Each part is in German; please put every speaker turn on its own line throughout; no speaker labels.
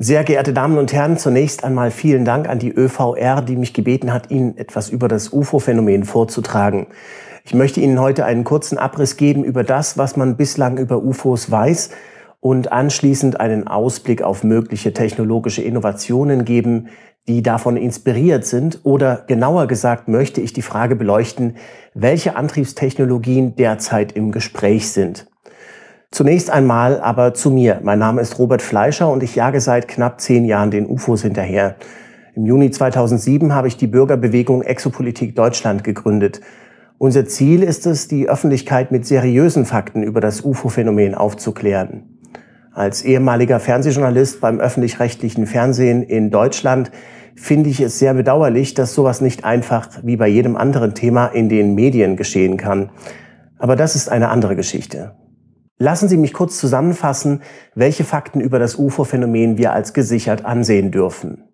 Sehr geehrte Damen und Herren, zunächst einmal vielen Dank an die ÖVR, die mich gebeten hat, Ihnen etwas über das UFO-Phänomen vorzutragen. Ich möchte Ihnen heute einen kurzen Abriss geben über das, was man bislang über UFOs weiß und anschließend einen Ausblick auf mögliche technologische Innovationen geben, die davon inspiriert sind oder genauer gesagt möchte ich die Frage beleuchten, welche Antriebstechnologien derzeit im Gespräch sind. Zunächst einmal aber zu mir. Mein Name ist Robert Fleischer und ich jage seit knapp zehn Jahren den UFOs hinterher. Im Juni 2007 habe ich die Bürgerbewegung Exopolitik Deutschland gegründet. Unser Ziel ist es, die Öffentlichkeit mit seriösen Fakten über das UFO-Phänomen aufzuklären. Als ehemaliger Fernsehjournalist beim öffentlich-rechtlichen Fernsehen in Deutschland finde ich es sehr bedauerlich, dass sowas nicht einfach wie bei jedem anderen Thema in den Medien geschehen kann. Aber das ist eine andere Geschichte. Lassen Sie mich kurz zusammenfassen, welche Fakten über das UFO-Phänomen wir als gesichert ansehen dürfen.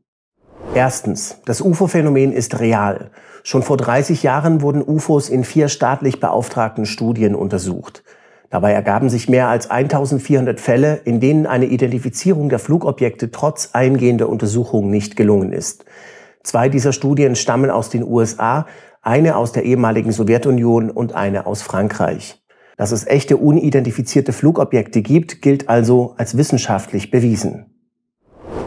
Erstens, das UFO-Phänomen ist real. Schon vor 30 Jahren wurden UFOs in vier staatlich beauftragten Studien untersucht. Dabei ergaben sich mehr als 1400 Fälle, in denen eine Identifizierung der Flugobjekte trotz eingehender Untersuchungen nicht gelungen ist. Zwei dieser Studien stammen aus den USA, eine aus der ehemaligen Sowjetunion und eine aus Frankreich. Dass es echte unidentifizierte Flugobjekte gibt, gilt also als wissenschaftlich bewiesen.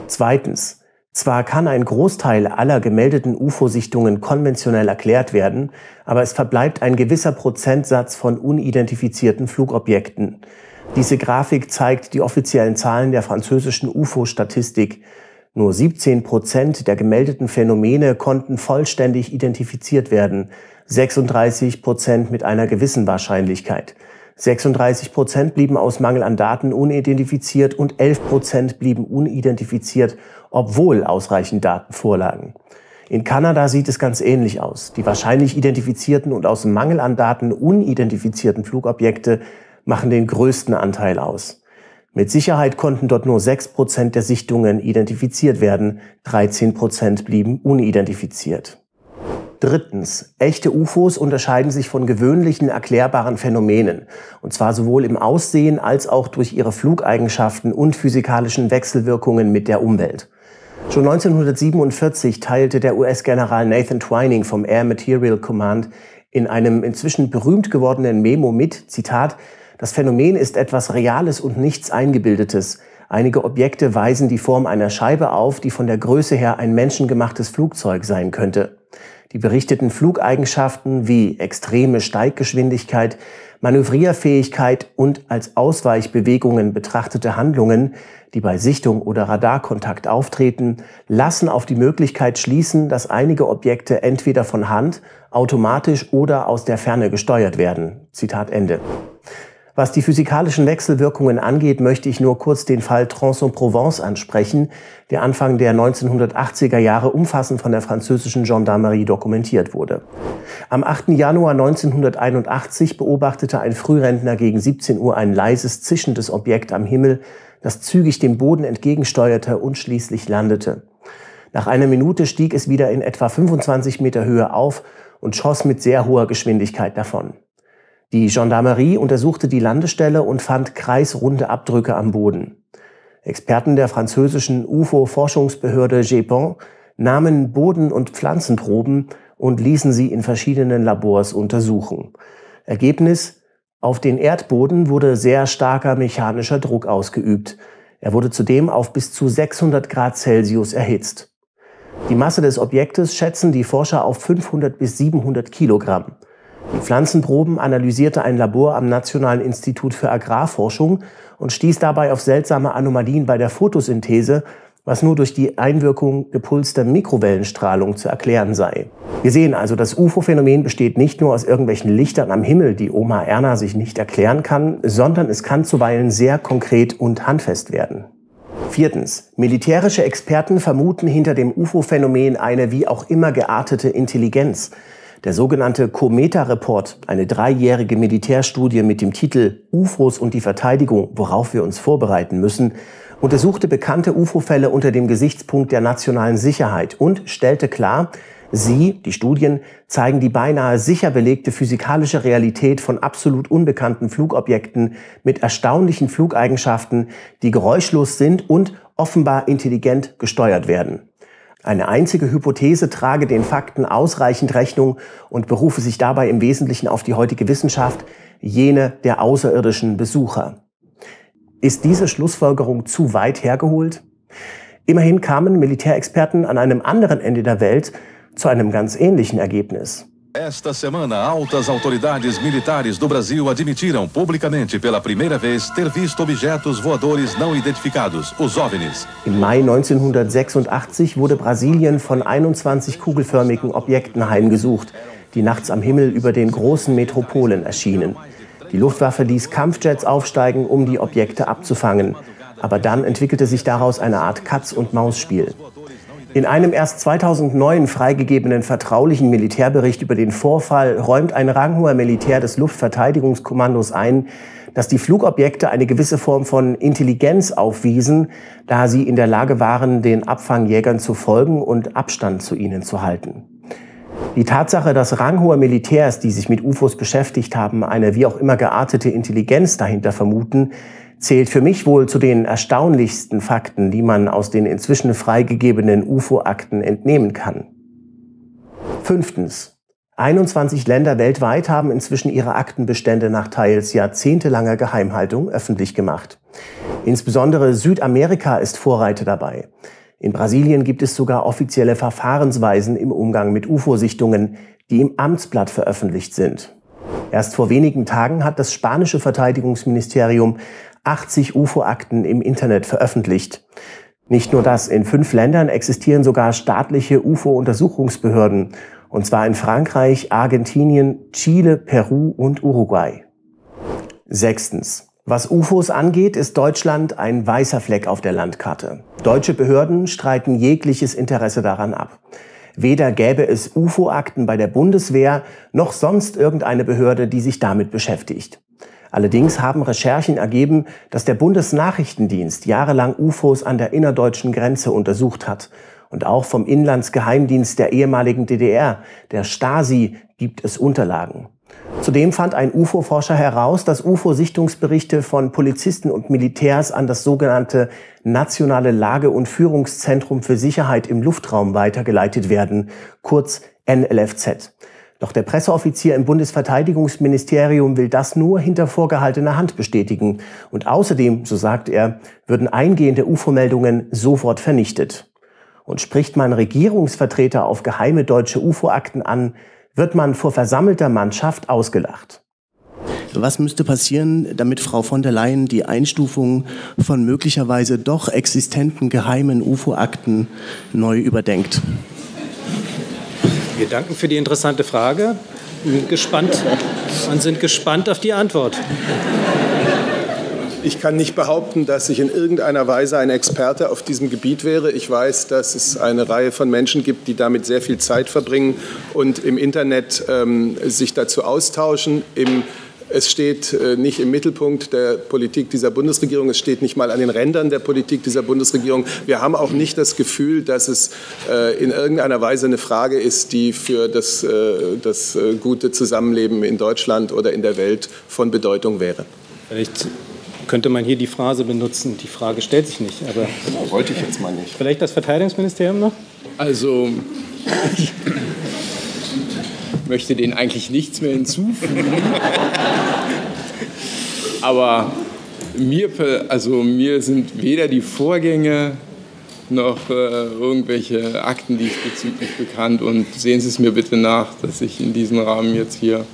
Zweitens. Zwar kann ein Großteil aller gemeldeten UFO-Sichtungen konventionell erklärt werden, aber es verbleibt ein gewisser Prozentsatz von unidentifizierten Flugobjekten. Diese Grafik zeigt die offiziellen Zahlen der französischen UFO-Statistik. Nur 17 Prozent der gemeldeten Phänomene konnten vollständig identifiziert werden, 36 Prozent mit einer gewissen Wahrscheinlichkeit. 36 Prozent blieben aus Mangel an Daten unidentifiziert und 11 Prozent blieben unidentifiziert, obwohl ausreichend Daten vorlagen. In Kanada sieht es ganz ähnlich aus. Die wahrscheinlich identifizierten und aus Mangel an Daten unidentifizierten Flugobjekte machen den größten Anteil aus. Mit Sicherheit konnten dort nur 6 Prozent der Sichtungen identifiziert werden, 13 Prozent blieben unidentifiziert. Drittens, echte UFOs unterscheiden sich von gewöhnlichen erklärbaren Phänomenen, und zwar sowohl im Aussehen als auch durch ihre Flugeigenschaften und physikalischen Wechselwirkungen mit der Umwelt. Schon 1947 teilte der US-General Nathan Twining vom Air Material Command in einem inzwischen berühmt gewordenen Memo mit, Zitat, das Phänomen ist etwas Reales und nichts Eingebildetes. Einige Objekte weisen die Form einer Scheibe auf, die von der Größe her ein menschengemachtes Flugzeug sein könnte. Die berichteten Flugeigenschaften wie extreme Steiggeschwindigkeit, Manövrierfähigkeit und als Ausweichbewegungen betrachtete Handlungen, die bei Sichtung oder Radarkontakt auftreten, lassen auf die Möglichkeit schließen, dass einige Objekte entweder von Hand, automatisch oder aus der Ferne gesteuert werden. Zitat Ende. Was die physikalischen Wechselwirkungen angeht, möchte ich nur kurz den Fall Tronçon-Provence ansprechen, der Anfang der 1980er Jahre umfassend von der französischen Gendarmerie dokumentiert wurde. Am 8. Januar 1981 beobachtete ein Frührentner gegen 17 Uhr ein leises, zischendes Objekt am Himmel, das zügig dem Boden entgegensteuerte und schließlich landete. Nach einer Minute stieg es wieder in etwa 25 Meter Höhe auf und schoss mit sehr hoher Geschwindigkeit davon. Die Gendarmerie untersuchte die Landestelle und fand kreisrunde Abdrücke am Boden. Experten der französischen UFO-Forschungsbehörde GEPON nahmen Boden- und Pflanzenproben und ließen sie in verschiedenen Labors untersuchen. Ergebnis? Auf den Erdboden wurde sehr starker mechanischer Druck ausgeübt. Er wurde zudem auf bis zu 600 Grad Celsius erhitzt. Die Masse des Objektes schätzen die Forscher auf 500 bis 700 Kilogramm. Pflanzenproben analysierte ein Labor am Nationalen Institut für Agrarforschung und stieß dabei auf seltsame Anomalien bei der Photosynthese, was nur durch die Einwirkung gepulster Mikrowellenstrahlung zu erklären sei. Wir sehen also, das UFO-Phänomen besteht nicht nur aus irgendwelchen Lichtern am Himmel, die Oma Erna sich nicht erklären kann, sondern es kann zuweilen sehr konkret und handfest werden. Viertens. Militärische Experten vermuten hinter dem UFO-Phänomen eine wie auch immer geartete Intelligenz, der sogenannte Cometa-Report, eine dreijährige Militärstudie mit dem Titel UFOs und die Verteidigung, worauf wir uns vorbereiten müssen, untersuchte bekannte UFO-Fälle unter dem Gesichtspunkt der nationalen Sicherheit und stellte klar, Sie, die Studien, zeigen die beinahe sicher belegte physikalische Realität von absolut unbekannten Flugobjekten mit erstaunlichen Flugeigenschaften, die geräuschlos sind und offenbar intelligent gesteuert werden. Eine einzige Hypothese trage den Fakten ausreichend Rechnung und berufe sich dabei im Wesentlichen auf die heutige Wissenschaft, jene der außerirdischen Besucher. Ist diese Schlussfolgerung zu weit hergeholt? Immerhin kamen Militärexperten an einem anderen Ende der Welt zu einem ganz ähnlichen Ergebnis.
Esta semana, altas autoridades militares do Brasil admitiram publicamente pela primeira vez ter visto objetos voadores não identificados, os OVNIs.
Im Mai 1986 wurde Brasilien von 21 kugelförmigen Objekten heimgesucht, die nachts am Himmel über den großen Metropolen erschienen. Die Luftwaffe ließ Kampfjets aufsteigen, um die Objekte abzufangen. Aber dann entwickelte sich daraus eine Art Katz-und-Maus-Spiel. In einem erst 2009 freigegebenen vertraulichen Militärbericht über den Vorfall räumt ein ranghoher Militär des Luftverteidigungskommandos ein, dass die Flugobjekte eine gewisse Form von Intelligenz aufwiesen, da sie in der Lage waren, den Abfangjägern zu folgen und Abstand zu ihnen zu halten. Die Tatsache, dass ranghohe Militärs, die sich mit UFOs beschäftigt haben, eine wie auch immer geartete Intelligenz dahinter vermuten, zählt für mich wohl zu den erstaunlichsten Fakten, die man aus den inzwischen freigegebenen UFO-Akten entnehmen kann. Fünftens. 21 Länder weltweit haben inzwischen ihre Aktenbestände nach teils jahrzehntelanger Geheimhaltung öffentlich gemacht. Insbesondere Südamerika ist Vorreiter dabei. In Brasilien gibt es sogar offizielle Verfahrensweisen im Umgang mit UFO-Sichtungen, die im Amtsblatt veröffentlicht sind. Erst vor wenigen Tagen hat das spanische Verteidigungsministerium 80 UFO-Akten im Internet veröffentlicht. Nicht nur das, in fünf Ländern existieren sogar staatliche UFO-Untersuchungsbehörden, und zwar in Frankreich, Argentinien, Chile, Peru und Uruguay. Sechstens. Was UFOs angeht, ist Deutschland ein weißer Fleck auf der Landkarte. Deutsche Behörden streiten jegliches Interesse daran ab. Weder gäbe es UFO-Akten bei der Bundeswehr noch sonst irgendeine Behörde, die sich damit beschäftigt. Allerdings haben Recherchen ergeben, dass der Bundesnachrichtendienst jahrelang UFOs an der innerdeutschen Grenze untersucht hat. Und auch vom Inlandsgeheimdienst der ehemaligen DDR, der Stasi, gibt es Unterlagen. Zudem fand ein UFO-Forscher heraus, dass UFO-Sichtungsberichte von Polizisten und Militärs an das sogenannte Nationale Lage- und Führungszentrum für Sicherheit im Luftraum weitergeleitet werden, kurz NLFZ. Doch der Presseoffizier im Bundesverteidigungsministerium will das nur hinter vorgehaltener Hand bestätigen. Und außerdem, so sagt er, würden eingehende UFO-Meldungen sofort vernichtet. Und spricht man Regierungsvertreter auf geheime deutsche UFO-Akten an, wird man vor versammelter Mannschaft ausgelacht. Was müsste passieren, damit Frau von der Leyen die Einstufung von möglicherweise doch existenten geheimen UFO-Akten neu überdenkt?
Wir danken für die interessante Frage. Sind gespannt, und sind gespannt auf die Antwort.
Ich kann nicht behaupten, dass ich in irgendeiner Weise ein Experte auf diesem Gebiet wäre. Ich weiß, dass es eine Reihe von Menschen gibt, die damit sehr viel Zeit verbringen und im Internet ähm, sich dazu austauschen. Im es steht äh, nicht im Mittelpunkt der Politik dieser Bundesregierung. Es steht nicht mal an den Rändern der Politik dieser Bundesregierung. Wir haben auch nicht das Gefühl, dass es äh, in irgendeiner Weise eine Frage ist, die für das, äh, das gute Zusammenleben in Deutschland oder in der Welt von Bedeutung wäre.
Vielleicht könnte man hier die Phrase benutzen, die Frage stellt sich nicht. Aber
wollte ich jetzt mal nicht.
Vielleicht das Verteidigungsministerium noch?
Also möchte denen eigentlich nichts mehr hinzufügen. Aber mir, also mir sind weder die Vorgänge noch äh, irgendwelche Akten diesbezüglich bekannt. Und sehen Sie es mir bitte nach, dass ich in diesem Rahmen jetzt hier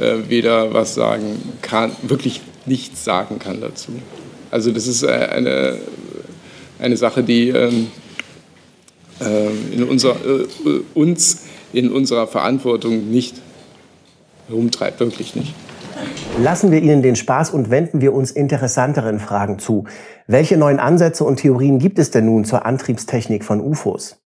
äh, weder was sagen kann, wirklich nichts sagen kann dazu. Also das ist äh, eine, eine Sache, die ähm, äh, in unser, äh, uns in unserer Verantwortung nicht herumtreibt, wirklich nicht.
Lassen wir Ihnen den Spaß und wenden wir uns interessanteren Fragen zu. Welche neuen Ansätze und Theorien gibt es denn nun zur Antriebstechnik von UFOs?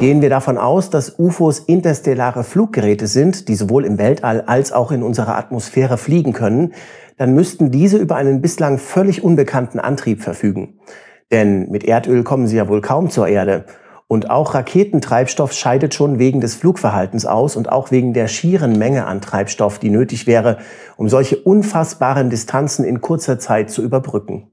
Gehen wir davon aus, dass UFOs interstellare Fluggeräte sind, die sowohl im Weltall als auch in unserer Atmosphäre fliegen können, dann müssten diese über einen bislang völlig unbekannten Antrieb verfügen. Denn mit Erdöl kommen sie ja wohl kaum zur Erde. Und auch Raketentreibstoff scheidet schon wegen des Flugverhaltens aus und auch wegen der schieren Menge an Treibstoff, die nötig wäre, um solche unfassbaren Distanzen in kurzer Zeit zu überbrücken.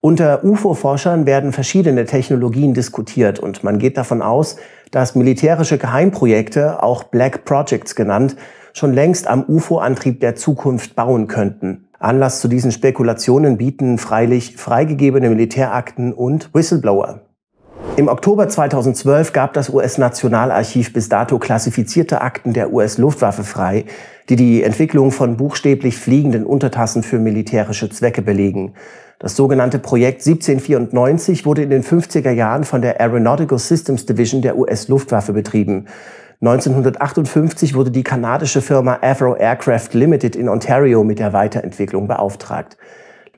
Unter UFO-Forschern werden verschiedene Technologien diskutiert und man geht davon aus, dass militärische Geheimprojekte, auch Black Projects genannt, schon längst am UFO-Antrieb der Zukunft bauen könnten. Anlass zu diesen Spekulationen bieten freilich freigegebene Militärakten und Whistleblower. Im Oktober 2012 gab das US-Nationalarchiv bis dato klassifizierte Akten der US-Luftwaffe frei, die die Entwicklung von buchstäblich fliegenden Untertassen für militärische Zwecke belegen. Das sogenannte Projekt 1794 wurde in den 50er Jahren von der Aeronautical Systems Division der US-Luftwaffe betrieben. 1958 wurde die kanadische Firma Avro Aircraft Limited in Ontario mit der Weiterentwicklung beauftragt.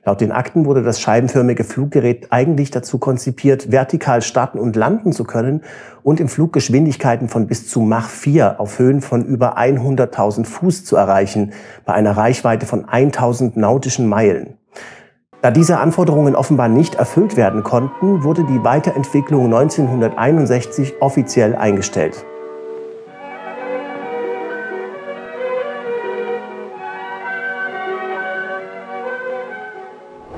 Laut den Akten wurde das scheibenförmige Fluggerät eigentlich dazu konzipiert, vertikal starten und landen zu können und im Flug Geschwindigkeiten von bis zu Mach 4 auf Höhen von über 100.000 Fuß zu erreichen, bei einer Reichweite von 1000 nautischen Meilen. Da diese Anforderungen offenbar nicht erfüllt werden konnten, wurde die Weiterentwicklung 1961 offiziell eingestellt.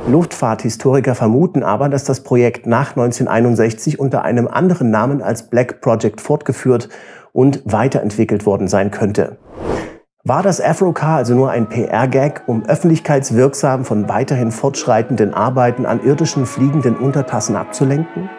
Luftfahrthistoriker vermuten aber, dass das Projekt nach 1961 unter einem anderen Namen als Black Project fortgeführt und weiterentwickelt worden sein könnte. War das Afrocar also nur ein PR-Gag, um öffentlichkeitswirksam von weiterhin fortschreitenden Arbeiten an irdischen fliegenden Untertassen abzulenken?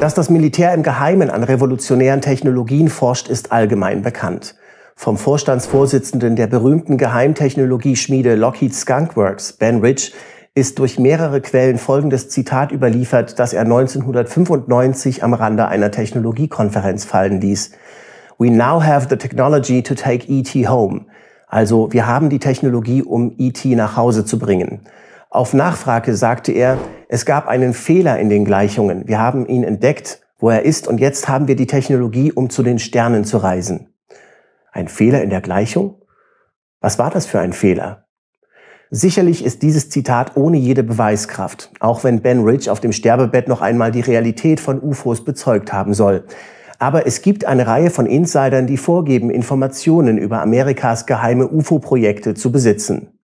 Dass das Militär im Geheimen an revolutionären Technologien forscht, ist allgemein bekannt vom Vorstandsvorsitzenden der berühmten Geheimtechnologieschmiede Lockheed Skunkworks, Ben Rich, ist durch mehrere Quellen folgendes Zitat überliefert, das er 1995 am Rande einer Technologiekonferenz fallen ließ. We now have the technology to take ET home. Also wir haben die Technologie, um ET nach Hause zu bringen. Auf Nachfrage sagte er, es gab einen Fehler in den Gleichungen. Wir haben ihn entdeckt, wo er ist, und jetzt haben wir die Technologie, um zu den Sternen zu reisen. Ein Fehler in der Gleichung? Was war das für ein Fehler? Sicherlich ist dieses Zitat ohne jede Beweiskraft, auch wenn Ben Rich auf dem Sterbebett noch einmal die Realität von UFOs bezeugt haben soll. Aber es gibt eine Reihe von Insidern, die vorgeben, Informationen über Amerikas geheime UFO-Projekte zu besitzen.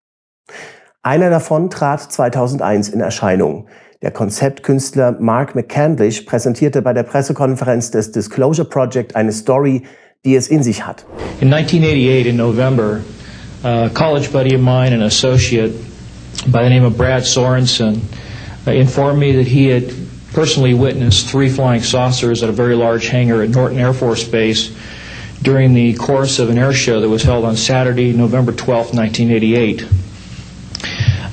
Einer davon trat 2001 in Erscheinung. Der Konzeptkünstler Mark McCandlish präsentierte bei der Pressekonferenz des Disclosure Project eine Story, die es in sich hat.
In 1988, in November, a college buddy of mine, an associate by the name of Brad Sorensen, uh, informed me that he had personally witnessed three flying saucers at a very large hangar at Norton Air Force Base during the course of an air show that was held on Saturday, November 12, 1988.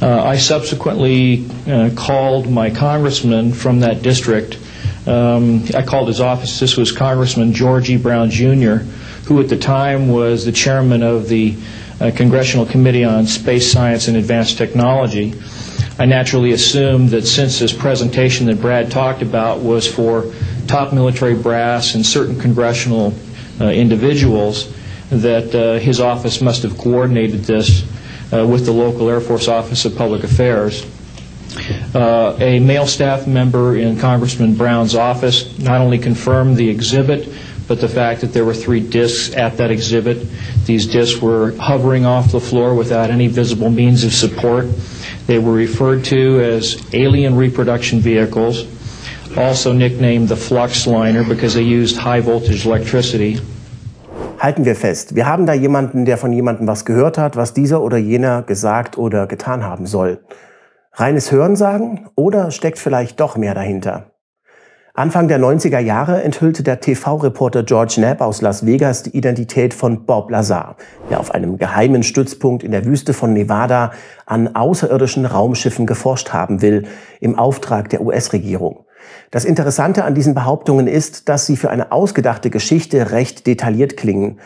Uh, I subsequently uh, called my congressman from that district um, I called his office. This was Congressman George E. Brown Jr., who at the time was the chairman of the uh, Congressional Committee on Space Science and Advanced Technology. I naturally assumed that since this presentation that Brad talked about was for top military brass and certain congressional uh, individuals, that uh, his office must have coordinated this uh, with the local Air Force Office of Public Affairs. Uh, a male staff member in Congressman Brown's office not only confirmed the exhibit, but the fact that there were three discs at that exhibit. These discs were hovering off the floor without any visible means of support. They were referred to as alien reproduction vehicles, also nicknamed the flux liner because they used high voltage electricity.
Halten wir fest, wir haben da jemanden, der von jemandem was gehört hat, was dieser oder jener gesagt oder getan haben soll. Reines Hörensagen oder steckt vielleicht doch mehr dahinter? Anfang der 90er Jahre enthüllte der TV-Reporter George Knapp aus Las Vegas die Identität von Bob Lazar, der auf einem geheimen Stützpunkt in der Wüste von Nevada an außerirdischen Raumschiffen geforscht haben will, im Auftrag der US-Regierung. Das Interessante an diesen Behauptungen ist, dass sie für eine ausgedachte Geschichte recht detailliert klingen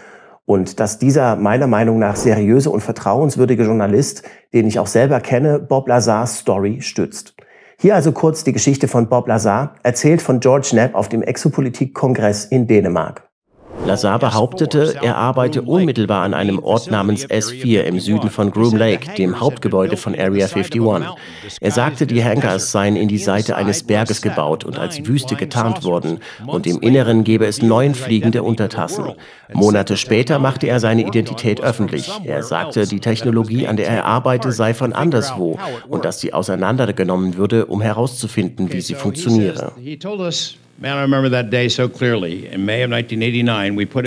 und dass dieser meiner Meinung nach seriöse und vertrauenswürdige Journalist, den ich auch selber kenne, Bob Lazars Story stützt. Hier also kurz die Geschichte von Bob Lazar, erzählt von George Knapp auf dem Exopolitik-Kongress in Dänemark. Lazar behauptete, er arbeite unmittelbar an einem Ort namens S4 im Süden von Groom Lake, dem Hauptgebäude von Area 51. Er sagte, die Hangars seien in die Seite eines Berges gebaut und als Wüste getarnt worden und im Inneren gebe es neun fliegende Untertassen. Monate später machte er seine Identität öffentlich. Er sagte, die Technologie, an der er arbeite, sei von anderswo und dass sie auseinandergenommen würde, um herauszufinden, wie sie funktioniere.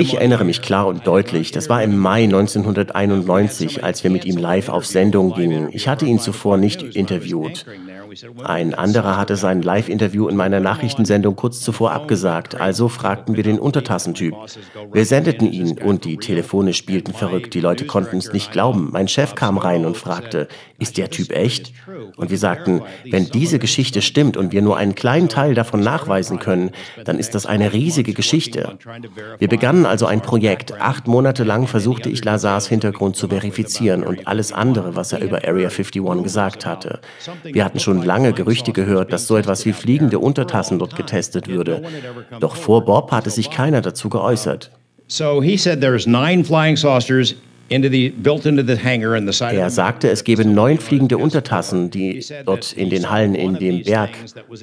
Ich erinnere mich klar und deutlich. Das war im Mai 1991, als wir mit ihm live auf Sendung gingen. Ich hatte ihn zuvor nicht interviewt. Ein anderer hatte sein Live-Interview in meiner Nachrichtensendung kurz zuvor abgesagt, also fragten wir den Untertassentyp. Wir sendeten ihn und die Telefone spielten verrückt. Die Leute konnten es nicht glauben. Mein Chef kam rein und fragte, ist der Typ echt? Und wir sagten, wenn diese Geschichte stimmt und wir nur einen kleinen Teil davon nachweisen können, dann ist das eine riesige Geschichte. Wir begannen also ein Projekt. Acht Monate lang versuchte ich Lazars Hintergrund zu verifizieren und alles andere, was er über Area 51 gesagt hatte. Wir hatten schon lange Gerüchte gehört, dass so etwas wie fliegende Untertassen dort getestet würde. Doch vor Bob hatte sich keiner dazu geäußert. So he said there's nine flying saucers er sagte, es gebe neun fliegende Untertassen, die dort in den Hallen in dem Berg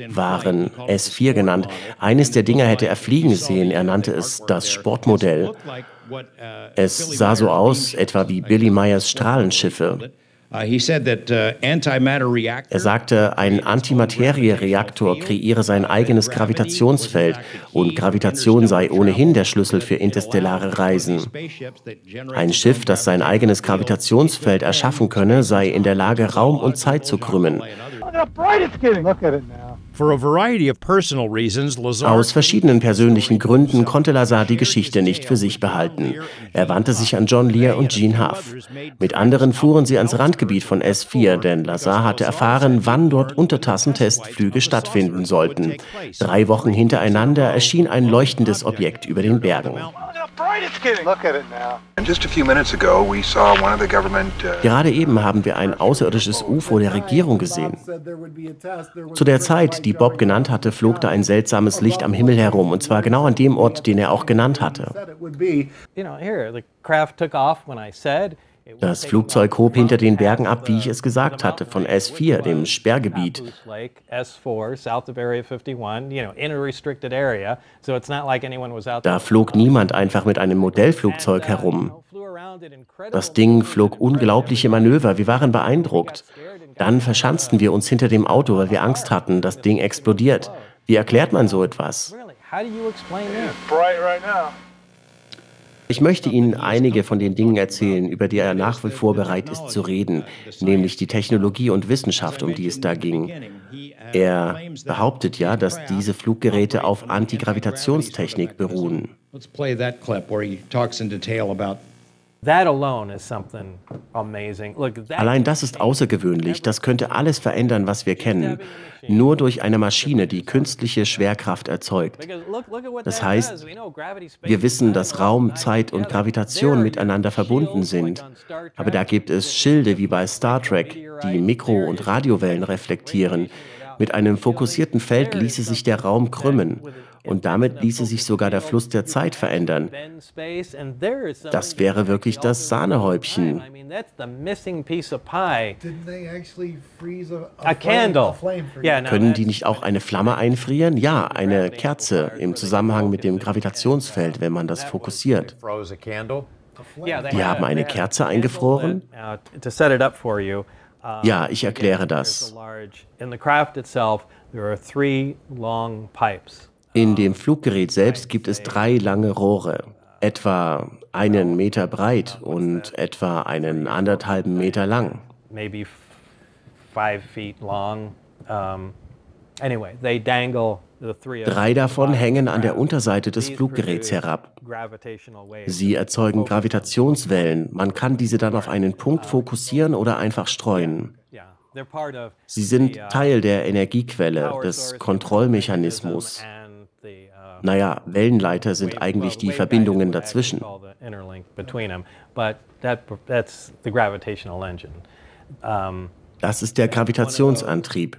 waren, S4 genannt. Eines der Dinger hätte er fliegen sehen. Er nannte es das Sportmodell. Es sah so aus, etwa wie Billy Meyers Strahlenschiffe. Uh, uh, er sagte, ein Antimateriereaktor kreiere sein eigenes Gravitationsfeld und Gravitation sei ohnehin der Schlüssel für interstellare Reisen. Ein Schiff, das sein eigenes Gravitationsfeld erschaffen könne, sei in der Lage, Raum und Zeit zu krümmen. Look at it now. Aus verschiedenen persönlichen Gründen konnte Lazar die Geschichte nicht für sich behalten. Er wandte sich an John Lear und Gene Huff. Mit anderen fuhren sie ans Randgebiet von S4, denn Lazar hatte erfahren, wann dort Untertassentestflüge stattfinden sollten. Drei Wochen hintereinander erschien ein leuchtendes Objekt über den Bergen. Gerade eben haben wir ein außerirdisches UFO der Regierung gesehen. Zu der Zeit, die Bob genannt hatte, flog da ein seltsames Licht am Himmel herum, und zwar genau an dem Ort, den er auch genannt hatte. Das Flugzeug hob hinter den Bergen ab, wie ich es gesagt hatte, von S4, dem Sperrgebiet. Da flog niemand einfach mit einem Modellflugzeug herum. Das Ding flog unglaubliche Manöver, wir waren beeindruckt. Dann verschanzten wir uns hinter dem Auto, weil wir Angst hatten, das Ding explodiert. Wie erklärt man so etwas? Ich möchte Ihnen einige von den Dingen erzählen, über die er nach wie vor bereit ist zu reden, nämlich die Technologie und Wissenschaft, um die es da ging. Er behauptet ja, dass diese Fluggeräte auf Antigravitationstechnik beruhen. Let's play that clip where he talks in detail about Allein das ist außergewöhnlich. Das könnte alles verändern, was wir kennen. Nur durch eine Maschine, die künstliche Schwerkraft erzeugt. Das heißt, wir wissen, dass Raum, Zeit und Gravitation miteinander verbunden sind. Aber da gibt es Schilde wie bei Star Trek, die Mikro- und Radiowellen reflektieren. Mit einem fokussierten Feld ließe sich der Raum krümmen und damit ließe sich sogar der Fluss der Zeit verändern. Das wäre wirklich das Sahnehäubchen. Können die nicht auch eine Flamme einfrieren? Ja, eine Kerze im Zusammenhang mit dem Gravitationsfeld, wenn man das fokussiert. Die haben eine Kerze eingefroren? Ja, ich erkläre das. In dem Fluggerät selbst gibt es drei lange Rohre, etwa einen Meter breit und etwa einen anderthalben Meter lang. Drei davon hängen an der Unterseite des Fluggeräts herab. Sie erzeugen Gravitationswellen. Man kann diese dann auf einen Punkt fokussieren oder einfach streuen. Sie sind Teil der Energiequelle, des Kontrollmechanismus. Naja, Wellenleiter sind eigentlich die Verbindungen dazwischen. Das ist der Gravitationsantrieb.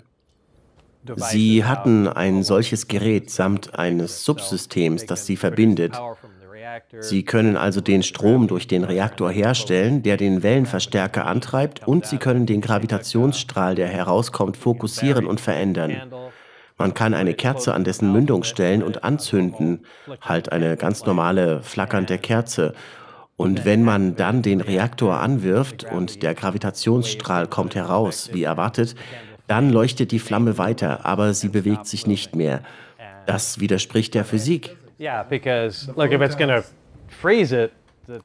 Sie hatten ein solches Gerät samt eines Subsystems, das sie verbindet. Sie können also den Strom durch den Reaktor herstellen, der den Wellenverstärker antreibt, und Sie können den Gravitationsstrahl, der herauskommt, fokussieren und verändern. Man kann eine Kerze an dessen Mündung stellen und anzünden, halt eine ganz normale flackernde Kerze. Und wenn man dann den Reaktor anwirft und der Gravitationsstrahl kommt heraus, wie erwartet, dann leuchtet die Flamme weiter, aber sie bewegt sich nicht mehr. Das widerspricht der Physik.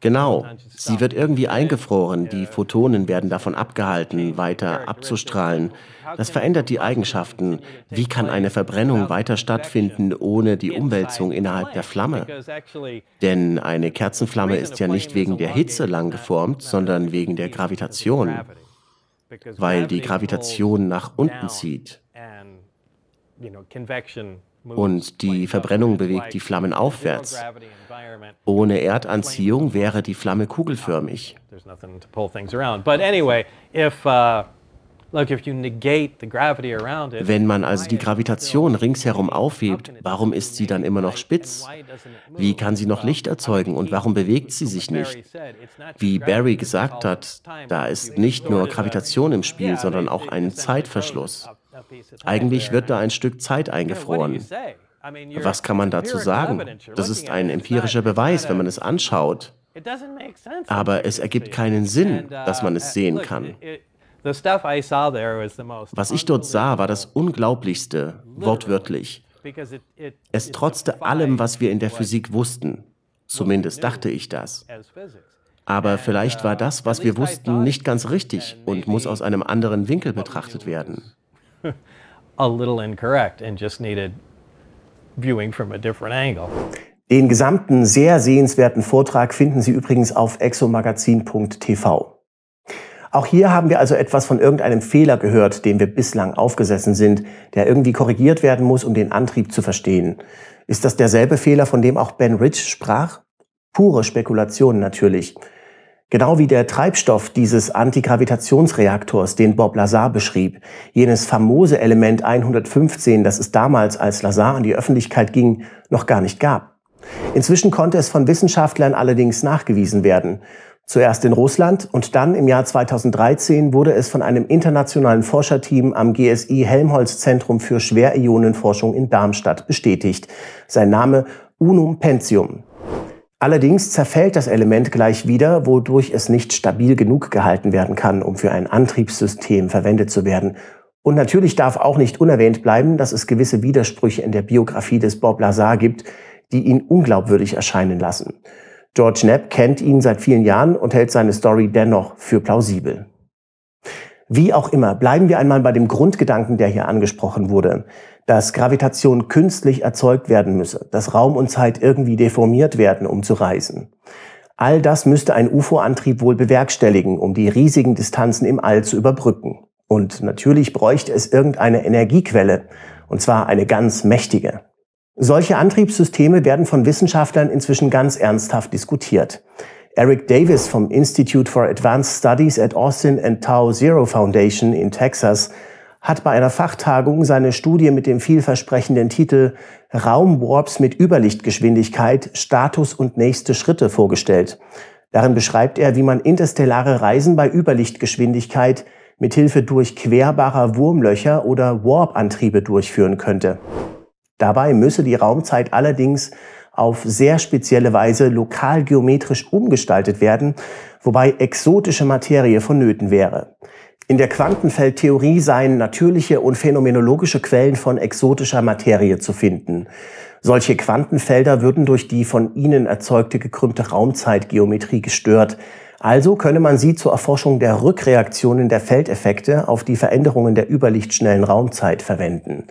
Genau, sie wird irgendwie eingefroren, die Photonen werden davon abgehalten, weiter abzustrahlen. Das verändert die Eigenschaften. Wie kann eine Verbrennung weiter stattfinden ohne die Umwälzung innerhalb der Flamme? Denn eine Kerzenflamme ist ja nicht wegen der Hitze lang geformt, sondern wegen der Gravitation, weil die Gravitation nach unten zieht. Und die Verbrennung bewegt die Flammen aufwärts. Ohne Erdanziehung wäre die Flamme kugelförmig. Wenn man also die Gravitation ringsherum aufhebt, warum ist sie dann immer noch spitz? Wie kann sie noch Licht erzeugen und warum bewegt sie sich nicht? Wie Barry gesagt hat, da ist nicht nur Gravitation im Spiel, sondern auch ein Zeitverschluss. Eigentlich wird da ein Stück Zeit eingefroren. Was kann man dazu sagen? Das ist ein empirischer Beweis, wenn man es anschaut. Aber es ergibt keinen Sinn, dass man es sehen kann. Was ich dort sah, war das Unglaublichste, wortwörtlich. Es trotzte allem, was wir in der Physik wussten. Zumindest dachte ich das. Aber vielleicht war das, was wir wussten, nicht ganz richtig und muss aus einem anderen Winkel betrachtet werden. a little incorrect and just needed viewing from a different angle. Den gesamten sehr sehenswerten Vortrag finden Sie übrigens auf exomagazin.tv. Auch hier haben wir also etwas von irgendeinem Fehler gehört, dem wir bislang aufgesessen sind, der irgendwie korrigiert werden muss, um den Antrieb zu verstehen. Ist das derselbe Fehler, von dem auch Ben Rich sprach? Pure Spekulation natürlich. Genau wie der Treibstoff dieses Antigravitationsreaktors, den Bob Lazar beschrieb, jenes famose Element 115, das es damals, als Lazar an die Öffentlichkeit ging, noch gar nicht gab. Inzwischen konnte es von Wissenschaftlern allerdings nachgewiesen werden. Zuerst in Russland und dann im Jahr 2013 wurde es von einem internationalen Forscherteam am GSI Helmholtz Zentrum für Schwerionenforschung in Darmstadt bestätigt. Sein Name Unum Pentium. Allerdings zerfällt das Element gleich wieder, wodurch es nicht stabil genug gehalten werden kann, um für ein Antriebssystem verwendet zu werden. Und natürlich darf auch nicht unerwähnt bleiben, dass es gewisse Widersprüche in der Biografie des Bob Lazar gibt, die ihn unglaubwürdig erscheinen lassen. George Knapp kennt ihn seit vielen Jahren und hält seine Story dennoch für plausibel. Wie auch immer, bleiben wir einmal bei dem Grundgedanken, der hier angesprochen wurde dass Gravitation künstlich erzeugt werden müsse, dass Raum und Zeit irgendwie deformiert werden, um zu reisen. All das müsste ein UFO-Antrieb wohl bewerkstelligen, um die riesigen Distanzen im All zu überbrücken. Und natürlich bräuchte es irgendeine Energiequelle, und zwar eine ganz mächtige. Solche Antriebssysteme werden von Wissenschaftlern inzwischen ganz ernsthaft diskutiert. Eric Davis vom Institute for Advanced Studies at Austin and Tau Zero Foundation in Texas hat bei einer Fachtagung seine Studie mit dem vielversprechenden Titel Raumwarps mit Überlichtgeschwindigkeit, Status und nächste Schritte vorgestellt. Darin beschreibt er, wie man interstellare Reisen bei Überlichtgeschwindigkeit mithilfe durchquerbarer Wurmlöcher oder Warp-Antriebe durchführen könnte. Dabei müsse die Raumzeit allerdings auf sehr spezielle Weise lokal geometrisch umgestaltet werden, wobei exotische Materie vonnöten wäre. In der Quantenfeldtheorie seien natürliche und phänomenologische Quellen von exotischer Materie zu finden. Solche Quantenfelder würden durch die von ihnen erzeugte gekrümmte Raumzeitgeometrie gestört. Also könne man sie zur Erforschung der Rückreaktionen der Feldeffekte auf die Veränderungen der überlichtschnellen Raumzeit verwenden.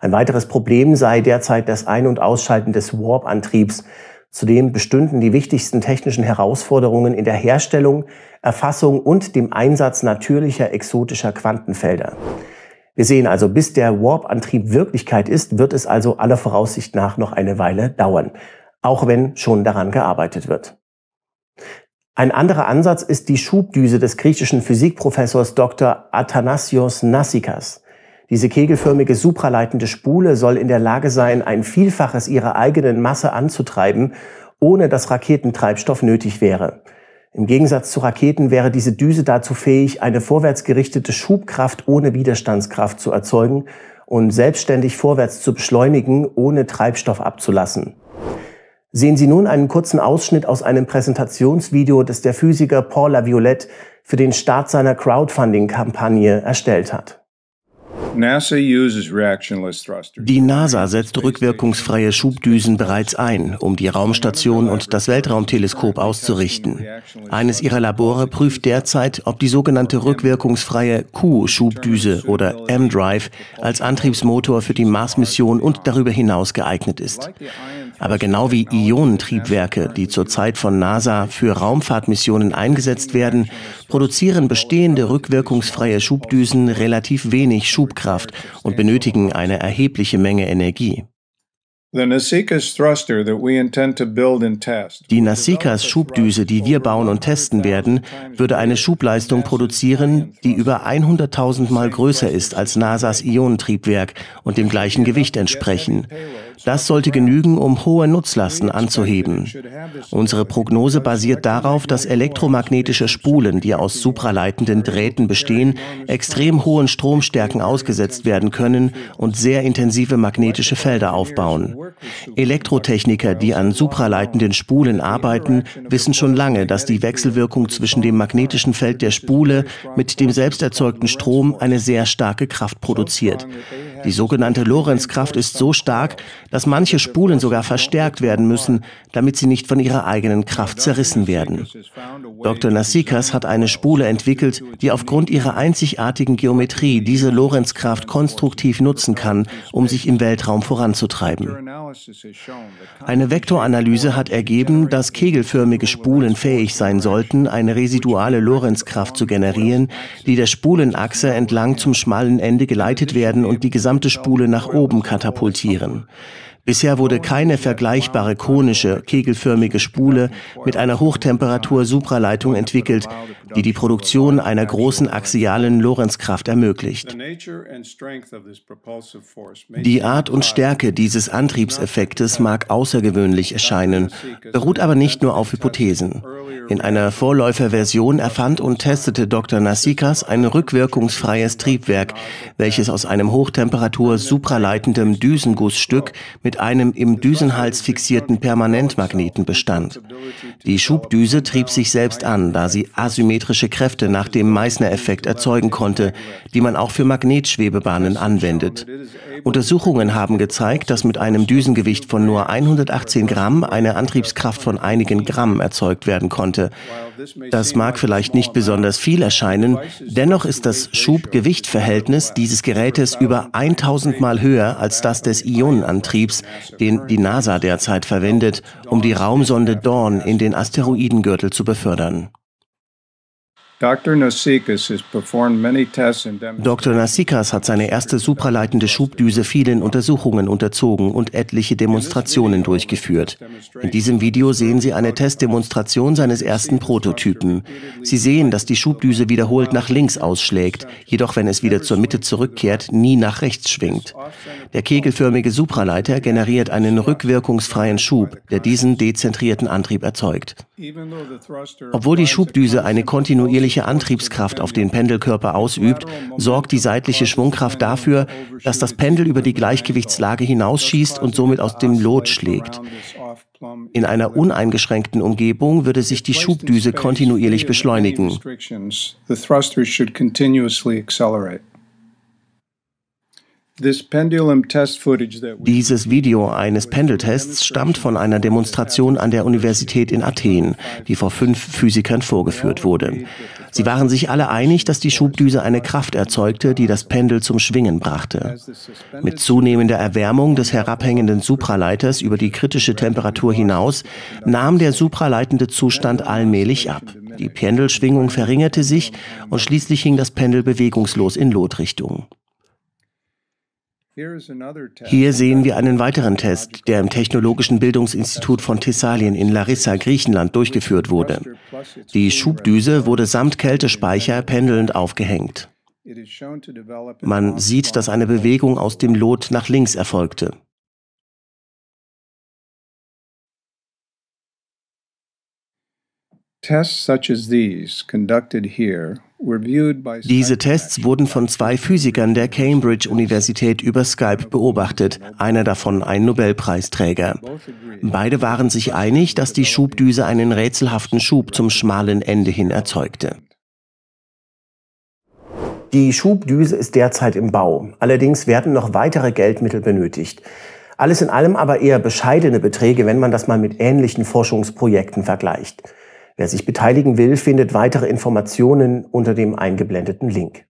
Ein weiteres Problem sei derzeit das Ein- und Ausschalten des Warp-Antriebs, Zudem bestünden die wichtigsten technischen Herausforderungen in der Herstellung, Erfassung und dem Einsatz natürlicher exotischer Quantenfelder. Wir sehen also, bis der Warp-Antrieb Wirklichkeit ist, wird es also aller Voraussicht nach noch eine Weile dauern, auch wenn schon daran gearbeitet wird. Ein anderer Ansatz ist die Schubdüse des griechischen Physikprofessors Dr. Athanasios Nassikas. Diese kegelförmige supraleitende Spule soll in der Lage sein, ein Vielfaches ihrer eigenen Masse anzutreiben ohne dass Raketentreibstoff nötig wäre. Im Gegensatz zu Raketen wäre diese Düse dazu fähig, eine vorwärtsgerichtete Schubkraft ohne Widerstandskraft zu erzeugen und selbstständig vorwärts zu beschleunigen, ohne Treibstoff abzulassen. Sehen Sie nun einen kurzen Ausschnitt aus einem Präsentationsvideo, das der Physiker Paul Laviolette für den Start seiner Crowdfunding-Kampagne erstellt hat.
Die NASA setzt rückwirkungsfreie Schubdüsen bereits ein, um die Raumstation und das Weltraumteleskop auszurichten. Eines ihrer Labore prüft derzeit, ob die sogenannte rückwirkungsfreie Q-Schubdüse oder M-Drive als Antriebsmotor für die Mars-Mission und darüber hinaus geeignet ist. Aber genau wie Ionentriebwerke, die zurzeit von NASA für Raumfahrtmissionen eingesetzt werden, produzieren bestehende rückwirkungsfreie Schubdüsen relativ wenig Schubkraft und benötigen eine erhebliche Menge Energie. Die Nasikas Schubdüse, die wir bauen und testen werden, würde eine Schubleistung produzieren, die über 100.000 Mal größer ist als NASAs Ionentriebwerk und dem gleichen Gewicht entsprechen. Das sollte genügen, um hohe Nutzlasten anzuheben. Unsere Prognose basiert darauf, dass elektromagnetische Spulen, die aus supraleitenden Drähten bestehen, extrem hohen Stromstärken ausgesetzt werden können und sehr intensive magnetische Felder aufbauen. Elektrotechniker, die an supraleitenden Spulen arbeiten, wissen schon lange, dass die Wechselwirkung zwischen dem magnetischen Feld der Spule mit dem selbst erzeugten Strom eine sehr starke Kraft produziert. Die sogenannte Lorenzkraft ist so stark, dass manche Spulen sogar verstärkt werden müssen, damit sie nicht von ihrer eigenen Kraft zerrissen werden. Dr. Nasikas hat eine Spule entwickelt, die aufgrund ihrer einzigartigen Geometrie diese Lorenzkraft konstruktiv nutzen kann, um sich im Weltraum voranzutreiben. Eine Vektoranalyse hat ergeben, dass kegelförmige Spulen fähig sein sollten, eine residuale Lorenzkraft zu generieren, die der Spulenachse entlang zum schmalen Ende geleitet werden und die gesamte Spule nach oben katapultieren. Bisher wurde keine vergleichbare konische, kegelförmige Spule mit einer Hochtemperatur-Supraleitung entwickelt, die die Produktion einer großen axialen Lorenzkraft ermöglicht. Die Art und Stärke dieses Antriebseffektes mag außergewöhnlich erscheinen, beruht aber nicht nur auf Hypothesen. In einer Vorläuferversion erfand und testete Dr. Nasikas ein rückwirkungsfreies Triebwerk, welches aus einem Hochtemperatur-supraleitendem Düsengussstück mit einem im Düsenhals fixierten Permanentmagneten bestand. Die Schubdüse trieb sich selbst an, da sie asymmetrische Kräfte nach dem Meissner-Effekt erzeugen konnte, die man auch für Magnetschwebebahnen anwendet. Untersuchungen haben gezeigt, dass mit einem Düsengewicht von nur 118 Gramm eine Antriebskraft von einigen Gramm erzeugt werden konnte. Das mag vielleicht nicht besonders viel erscheinen, dennoch ist das Schub-Gewicht-Verhältnis dieses Gerätes über 1000 Mal höher als das des Ionenantriebs, den die NASA derzeit verwendet, um die Raumsonde Dawn in den Asteroidengürtel zu befördern. Dr. Nasikas hat seine erste supraleitende Schubdüse vielen Untersuchungen unterzogen und etliche Demonstrationen durchgeführt. In diesem Video sehen Sie eine Testdemonstration seines ersten Prototypen. Sie sehen, dass die Schubdüse wiederholt nach links ausschlägt, jedoch wenn es wieder zur Mitte zurückkehrt, nie nach rechts schwingt. Der kegelförmige Supraleiter generiert einen rückwirkungsfreien Schub, der diesen dezentrierten Antrieb erzeugt. Obwohl die Schubdüse eine kontinuierliche Antriebskraft auf den Pendelkörper ausübt, sorgt die seitliche Schwungkraft dafür, dass das Pendel über die Gleichgewichtslage hinausschießt und somit aus dem Lot schlägt. In einer uneingeschränkten Umgebung würde sich die Schubdüse kontinuierlich beschleunigen. Dieses Video eines Pendeltests stammt von einer Demonstration an der Universität in Athen, die vor fünf Physikern vorgeführt wurde. Sie waren sich alle einig, dass die Schubdüse eine Kraft erzeugte, die das Pendel zum Schwingen brachte. Mit zunehmender Erwärmung des herabhängenden Supraleiters über die kritische Temperatur hinaus nahm der supraleitende Zustand allmählich ab. Die Pendelschwingung verringerte sich und schließlich hing das Pendel bewegungslos in Lotrichtung. Hier sehen wir einen weiteren Test, der im Technologischen Bildungsinstitut von Thessalien in Larissa, Griechenland, durchgeführt wurde. Die Schubdüse wurde samt Kältespeicher pendelnd aufgehängt. Man sieht, dass eine Bewegung aus dem Lot nach links erfolgte.
Tests such as these conducted here
diese Tests wurden von zwei Physikern der Cambridge-Universität über Skype beobachtet, einer davon ein Nobelpreisträger. Beide waren sich einig, dass die Schubdüse einen rätselhaften Schub zum schmalen Ende hin erzeugte.
Die Schubdüse ist derzeit im Bau. Allerdings werden noch weitere Geldmittel benötigt. Alles in allem aber eher bescheidene Beträge, wenn man das mal mit ähnlichen Forschungsprojekten vergleicht. Wer sich beteiligen will, findet weitere Informationen unter dem eingeblendeten Link.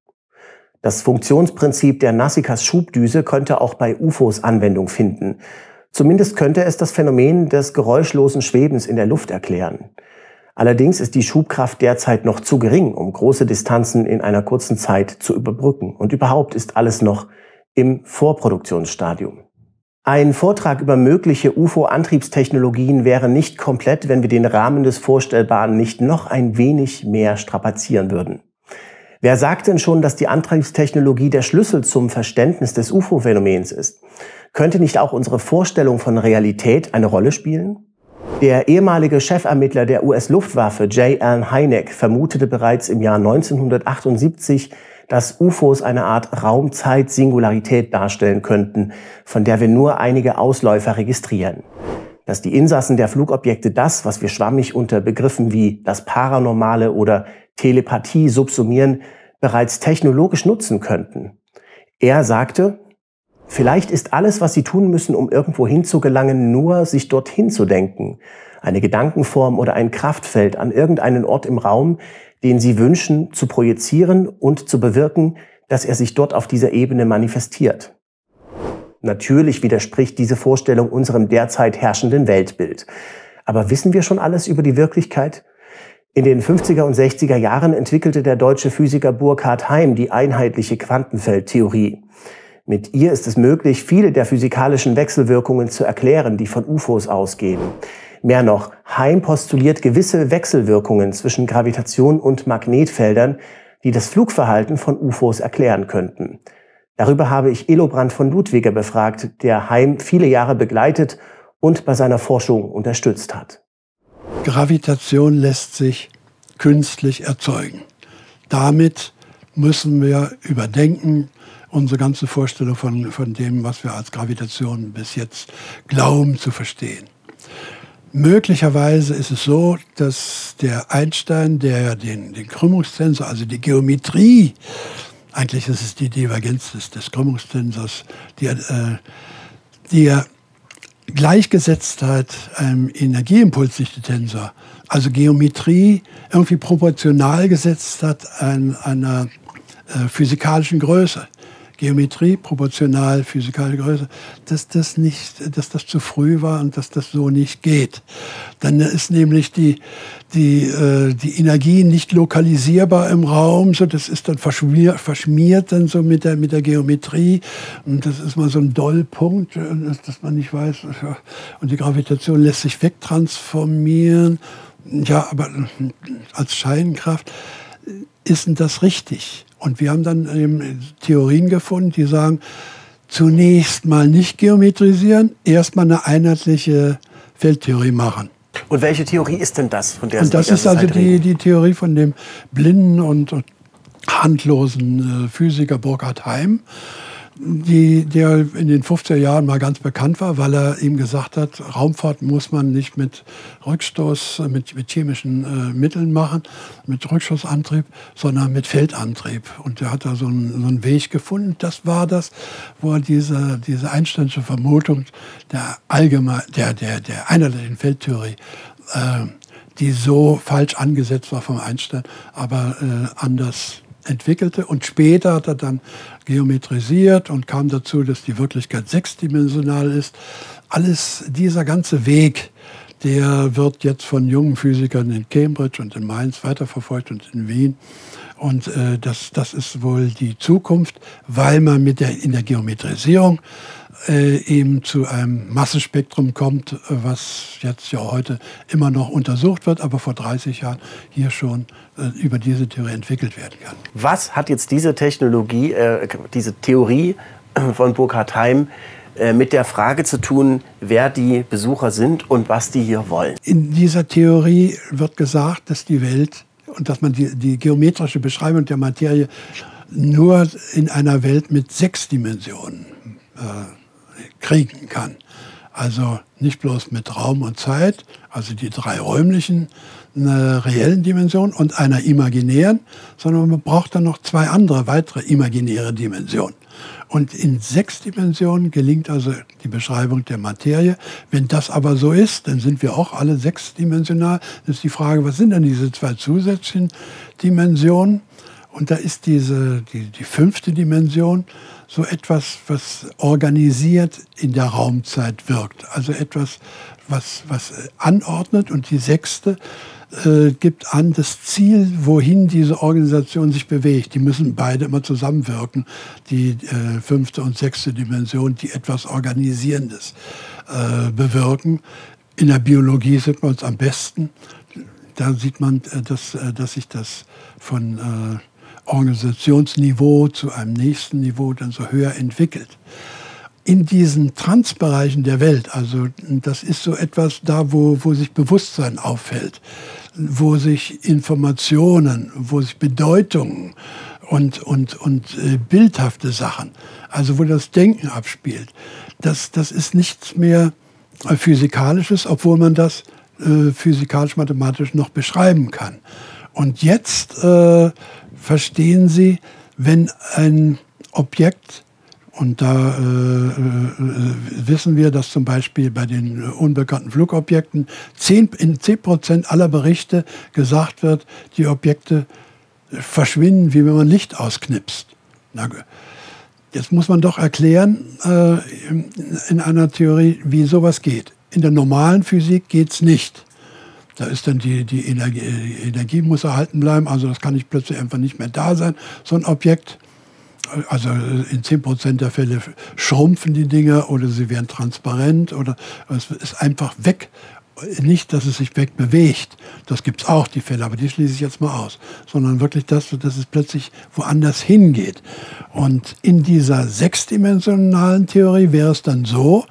Das Funktionsprinzip der Nassikas Schubdüse könnte auch bei UFOs Anwendung finden. Zumindest könnte es das Phänomen des geräuschlosen Schwebens in der Luft erklären. Allerdings ist die Schubkraft derzeit noch zu gering, um große Distanzen in einer kurzen Zeit zu überbrücken. Und überhaupt ist alles noch im Vorproduktionsstadium. Ein Vortrag über mögliche UFO-Antriebstechnologien wäre nicht komplett, wenn wir den Rahmen des Vorstellbaren nicht noch ein wenig mehr strapazieren würden. Wer sagt denn schon, dass die Antriebstechnologie der Schlüssel zum Verständnis des UFO-Phänomens ist? Könnte nicht auch unsere Vorstellung von Realität eine Rolle spielen? Der ehemalige Chefermittler der US-Luftwaffe J. Allen Hynek vermutete bereits im Jahr 1978, dass UFOs eine Art Raumzeit-Singularität darstellen könnten, von der wir nur einige Ausläufer registrieren. Dass die Insassen der Flugobjekte das, was wir schwammig unter Begriffen wie das Paranormale oder Telepathie subsumieren, bereits technologisch nutzen könnten. Er sagte, vielleicht ist alles, was sie tun müssen, um irgendwo hinzugelangen, nur sich dorthin zu denken. Eine Gedankenform oder ein Kraftfeld an irgendeinen Ort im Raum, den sie wünschen, zu projizieren und zu bewirken, dass er sich dort auf dieser Ebene manifestiert. Natürlich widerspricht diese Vorstellung unserem derzeit herrschenden Weltbild. Aber wissen wir schon alles über die Wirklichkeit? In den 50er und 60er Jahren entwickelte der deutsche Physiker Burkhard Heim die einheitliche Quantenfeldtheorie. Mit ihr ist es möglich, viele der physikalischen Wechselwirkungen zu erklären, die von UFOs ausgehen. Mehr noch, Heim postuliert gewisse Wechselwirkungen zwischen Gravitation und Magnetfeldern, die das Flugverhalten von UFOs erklären könnten. Darüber habe ich Elobrand von Ludwiger befragt, der Heim viele Jahre begleitet und bei seiner Forschung unterstützt hat.
Gravitation lässt sich künstlich erzeugen. Damit müssen wir überdenken, unsere ganze Vorstellung von, von dem, was wir als Gravitation bis jetzt glauben zu verstehen. Möglicherweise ist es so, dass der Einstein, der den, den Krümmungstensor, also die Geometrie, eigentlich ist es die Divergenz des, des Krümmungstensors, die, äh, die er gleichgesetzt hat einem Energieimpulsdichte-Tensor, also Geometrie irgendwie proportional gesetzt hat an einer äh, physikalischen Größe. Geometrie proportional physikalische Größe, dass das nicht, dass das zu früh war und dass das so nicht geht. Dann ist nämlich die, die, äh, die Energie nicht lokalisierbar im Raum, so das ist dann verschmiert, verschmiert dann so mit der, mit der Geometrie und das ist mal so ein Dollpunkt, äh, dass man nicht weiß, und die Gravitation lässt sich wegtransformieren. Ja, aber als Scheinkraft ist denn das richtig? Und wir haben dann eben Theorien gefunden, die sagen, zunächst mal nicht geometrisieren, erstmal eine einheitliche Feldtheorie machen.
Und welche Theorie ist denn das?
Von der und das ist also die, die Theorie von dem blinden und handlosen äh, Physiker Burkhard Heim die, der in den 50er Jahren mal ganz bekannt war, weil er ihm gesagt hat, Raumfahrt muss man nicht mit Rückstoß, mit, mit chemischen äh, Mitteln machen, mit Rückschussantrieb, sondern mit Feldantrieb. Und er hat da so einen, so einen Weg gefunden. Das war das, wo er diese, diese Einsteinsche Vermutung der allgemein, der, der, der einheitlichen Feldtheorie, äh, die so falsch angesetzt war vom Einstein, aber äh, anders entwickelte. Und später hat er dann geometrisiert und kam dazu, dass die Wirklichkeit sechsdimensional ist. Alles, dieser ganze Weg, der wird jetzt von jungen Physikern in Cambridge und in Mainz weiterverfolgt und in Wien. Und äh, das, das ist wohl die Zukunft, weil man mit der, in der Geometrisierung äh, eben zu einem Massenspektrum kommt, was jetzt ja heute immer noch untersucht wird, aber vor 30 Jahren hier schon äh, über diese Theorie entwickelt werden kann.
Was hat jetzt diese Technologie, äh, diese Theorie von Burkhard Heim mit der Frage zu tun, wer die Besucher sind und was die hier wollen.
In dieser Theorie wird gesagt, dass die Welt und dass man die, die geometrische Beschreibung der Materie nur in einer Welt mit sechs Dimensionen äh, kriegen kann. Also nicht bloß mit Raum und Zeit, also die drei räumlichen, einer reellen Dimension und einer imaginären, sondern man braucht dann noch zwei andere weitere imaginäre Dimensionen. Und in sechs Dimensionen gelingt also die Beschreibung der Materie. Wenn das aber so ist, dann sind wir auch alle sechsdimensional. Dann ist die Frage, was sind denn diese zwei zusätzlichen Dimensionen? Und da ist diese, die, die fünfte Dimension so etwas, was organisiert in der Raumzeit wirkt. Also etwas, was, was anordnet. Und die sechste äh, gibt an das Ziel, wohin diese Organisation sich bewegt. Die müssen beide immer zusammenwirken, die äh, fünfte und sechste Dimension, die etwas Organisierendes äh, bewirken. In der Biologie sieht man es am besten. Da sieht man, äh, dass, äh, dass sich das von Organisationsniveau zu einem nächsten Niveau dann so höher entwickelt in diesen Transbereichen der Welt, also das ist so etwas da, wo, wo sich Bewusstsein auffällt, wo sich Informationen, wo sich Bedeutungen und, und, und äh, bildhafte Sachen, also wo das Denken abspielt, das, das ist nichts mehr äh, Physikalisches, obwohl man das äh, physikalisch-mathematisch noch beschreiben kann. Und jetzt äh, verstehen Sie, wenn ein Objekt und da äh, äh, wissen wir, dass zum Beispiel bei den unbekannten Flugobjekten 10, in 10 Prozent aller Berichte gesagt wird, die Objekte verschwinden, wie wenn man Licht ausknipst. Na, jetzt muss man doch erklären äh, in einer Theorie, wie sowas geht. In der normalen Physik geht es nicht. Da ist dann die, die Energie, die Energie muss erhalten bleiben, also das kann nicht plötzlich einfach nicht mehr da sein, so ein Objekt also in 10% der Fälle schrumpfen die Dinge oder sie werden transparent oder es ist einfach weg. Nicht, dass es sich wegbewegt, das gibt es auch, die Fälle, aber die schließe ich jetzt mal aus, sondern wirklich das, dass es plötzlich woanders hingeht. Und in dieser sechsdimensionalen Theorie wäre es dann so,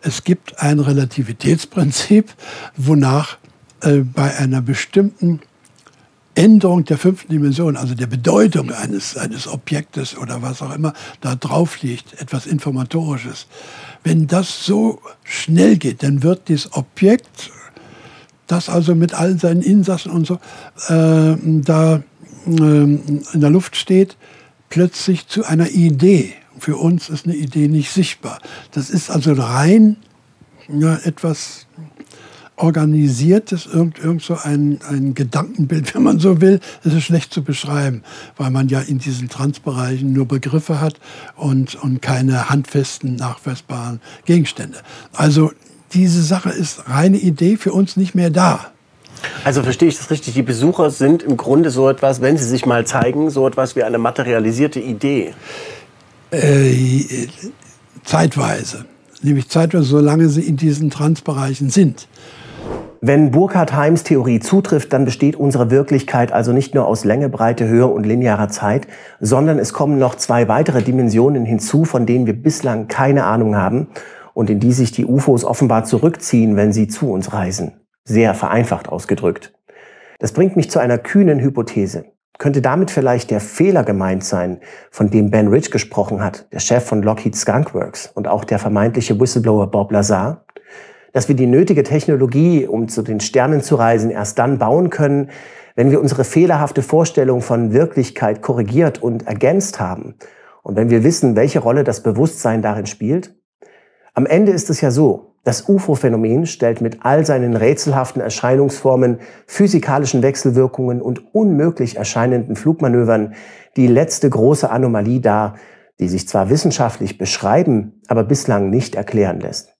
es gibt ein Relativitätsprinzip, wonach äh, bei einer bestimmten Änderung der fünften Dimension, also der Bedeutung eines, eines Objektes oder was auch immer da drauf liegt, etwas Informatorisches. Wenn das so schnell geht, dann wird dieses Objekt, das also mit all seinen Insassen und so äh, da äh, in der Luft steht, plötzlich zu einer Idee. Für uns ist eine Idee nicht sichtbar. Das ist also rein ja, etwas organisiertes, irgend, irgend so ein, ein Gedankenbild, wenn man so will, das ist schlecht zu beschreiben, weil man ja in diesen Transbereichen nur Begriffe hat und, und keine handfesten, nachweisbaren Gegenstände. Also diese Sache ist reine Idee für uns nicht mehr da.
Also verstehe ich das richtig? Die Besucher sind im Grunde so etwas, wenn sie sich mal zeigen, so etwas wie eine materialisierte Idee.
Äh, zeitweise. Nämlich zeitweise, solange sie in diesen Transbereichen sind.
Wenn Burkhard Heims Theorie zutrifft, dann besteht unsere Wirklichkeit also nicht nur aus Länge, Breite, Höhe und linearer Zeit, sondern es kommen noch zwei weitere Dimensionen hinzu, von denen wir bislang keine Ahnung haben und in die sich die UFOs offenbar zurückziehen, wenn sie zu uns reisen. Sehr vereinfacht ausgedrückt. Das bringt mich zu einer kühnen Hypothese. Könnte damit vielleicht der Fehler gemeint sein, von dem Ben Rich gesprochen hat, der Chef von Lockheed Skunkworks und auch der vermeintliche Whistleblower Bob Lazar? Dass wir die nötige Technologie, um zu den Sternen zu reisen, erst dann bauen können, wenn wir unsere fehlerhafte Vorstellung von Wirklichkeit korrigiert und ergänzt haben und wenn wir wissen, welche Rolle das Bewusstsein darin spielt? Am Ende ist es ja so, das UFO-Phänomen stellt mit all seinen rätselhaften Erscheinungsformen, physikalischen Wechselwirkungen und unmöglich erscheinenden Flugmanövern die letzte große Anomalie dar, die sich zwar wissenschaftlich beschreiben, aber bislang nicht erklären lässt.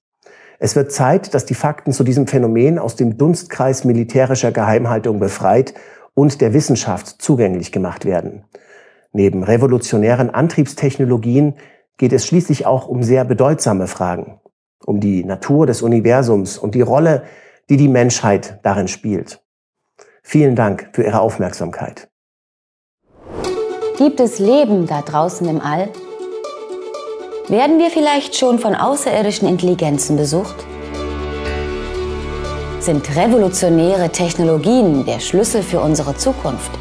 Es wird Zeit, dass die Fakten zu diesem Phänomen aus dem Dunstkreis militärischer Geheimhaltung befreit und der Wissenschaft zugänglich gemacht werden. Neben revolutionären Antriebstechnologien geht es schließlich auch um sehr bedeutsame Fragen, um die Natur des Universums und die Rolle, die die Menschheit darin spielt. Vielen Dank für Ihre Aufmerksamkeit.
Gibt es Leben da draußen im All? Werden wir vielleicht schon von außerirdischen Intelligenzen besucht? Sind revolutionäre Technologien der Schlüssel für unsere Zukunft?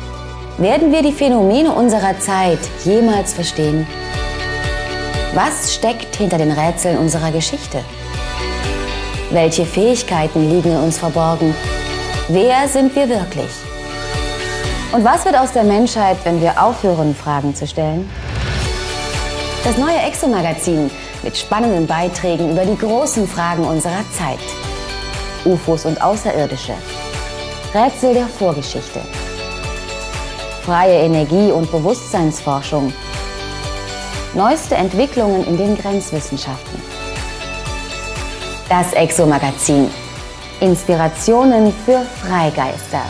Werden wir die Phänomene unserer Zeit jemals verstehen? Was steckt hinter den Rätseln unserer Geschichte? Welche Fähigkeiten liegen in uns verborgen? Wer sind wir wirklich? Und was wird aus der Menschheit, wenn wir aufhören, Fragen zu stellen? Das neue Exo-Magazin mit spannenden Beiträgen über die großen Fragen unserer Zeit. UFOs und Außerirdische. Rätsel der Vorgeschichte. Freie Energie- und Bewusstseinsforschung. Neueste Entwicklungen in den Grenzwissenschaften. Das Exo-Magazin. Inspirationen für Freigeister.